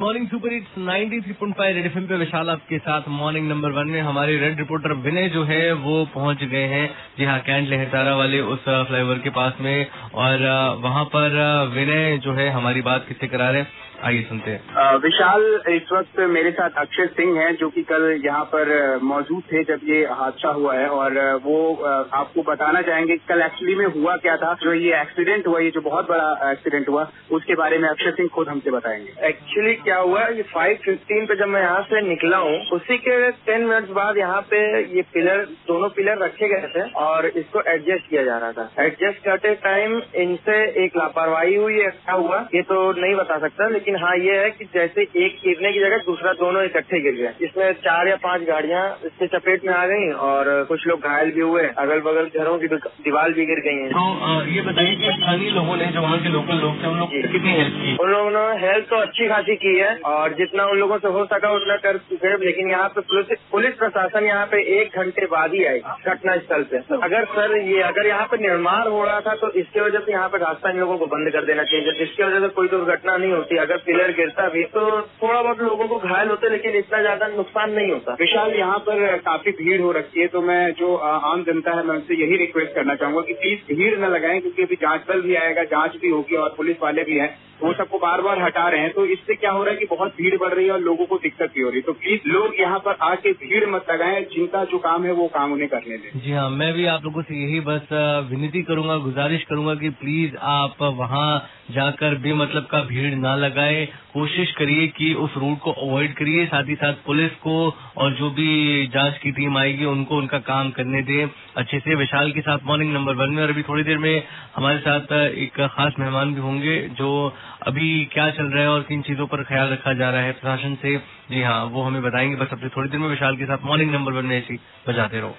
Morning super hits 93.5 red FM पे विशाल आपके साथ मॉर्निंग नंबर वन में हमारे रेड रिपोर्टर विनय जो है, वो पहुँच गए हैं। जी हाँ कैंट लहरतारा वाले उस फ्लाईओवर के पास में और वहाँ पर विनय जो है हमारी बात किससे करा रहे हैं। आइए सुनते हैं। विशाल इस वक्त मेरे साथ अक्षय सिंह हैं जो कि कल यहाँ पर मौजूद थे जब ये हादसा हुआ है और वो आपको बताना चाहेंगे कल एक्चुअली में हुआ क्या था जो ये एक्सीडेंट हुआ ये जो बहुत बड़ा एक्सीडेंट हुआ उसके बारे में अक्षय सिंह खुद हमसे बताएँगे। एक्चुअली क्या हुआ ये फाइव फिफ्टीन पे जब मैं यहाँ से निकला हूँ उसी के टेन मिनट्स बाद यहाँ पे ये पिलर दोनों पिलर रखे गए थे और इसको एडजस्ट किया जा रहा था। एडजस्ट करते टाइम इनसे एक लापरवाही हुई क्या हुआ ये तो नहीं बता सकता लेकिन लेकिन हाँ ये है कि जैसे एक गिरने की जगह दूसरा दोनों इकट्ठे गिर गए। इसमें चार या पाँच गाड़ियाँ इसके चपेट में आ गई और कुछ लोग घायल भी हुए अगल बगल घरों की दीवार भी गिर गई है। तो ये बताइए कि स्थानीय लोगों ने जो वहाँ के लोकल लोग थे उन लोग कितनी हेल्प की? उन लोगों ने हेल्प तो अच्छी खासी की है और जितना उन लोगों से हो सका उतना कर चुके लेकिन यहाँ पे पुलिस प्रशासन यहाँ पे एक घंटे बाद ही आई घटना स्थल पे। अगर सर ये अगर यहाँ पे निर्माण हो रहा था तो इसके वजह से यहाँ पे रास्ता इन लोगों को बंद कर देना चाहिए। जिसकी वजह से कोई दुर्घटना नहीं होती। अगर पिलर गिरता भी तो थोड़ा बहुत लोगों को घायल होते, लेकिन इतना ज़्यादा नुकसान नहीं होता। विशाल, यहाँ पर काफ़ी भीड़ हो रखी है तो मैं जो आम जनता है, मैं उनसे यही रिक्वेस्ट करना चाहूँगा कि प्लीज़ भीड़ न लगाएँ, क्योंकि अभी जाँच दल भी आएगा, जाँच भी होगी और पुलिस वाले भी हैं। वो सबको बार बार हटा रहे हैं तो इससे क्या हो रहा है कि बहुत भीड़ बढ़ रही है और लोगों को दिक्कत भी हो रही है। तो प्लीज़ लोग यहाँ पर आके भीड़ मत लगाएँ जिनका जो काम है वो काम उन्हें करने दें। जी हाँ मैं भी आप लोगों से यही बस विनती करूँगा गुजारिश करूँगा कि प्लीज़ आप वहाँ जाकर भी मतलब का भीड़ ना लगाए। कोशिश करिए कि उस रूट को अवॉइड करिए साथ ही साथ पुलिस को और जो भी जाँच की टीम आएगी उनको उनका काम करने दें। अच्छे से विशाल के साथ मॉर्निंग नंबर वन में और अभी थोड़ी देर में हमारे साथ एक खास मेहमान भी होंगे जो अभी क्या चल रहा है और किन चीज़ों पर ख्याल रखा जा रहा है प्रशासन से? जी हाँ वो हमें बताएँगे। बस अपने थोड़ी देर में विशाल के साथ मॉर्निंग नंबर वन में ऐसी बजाते रहो।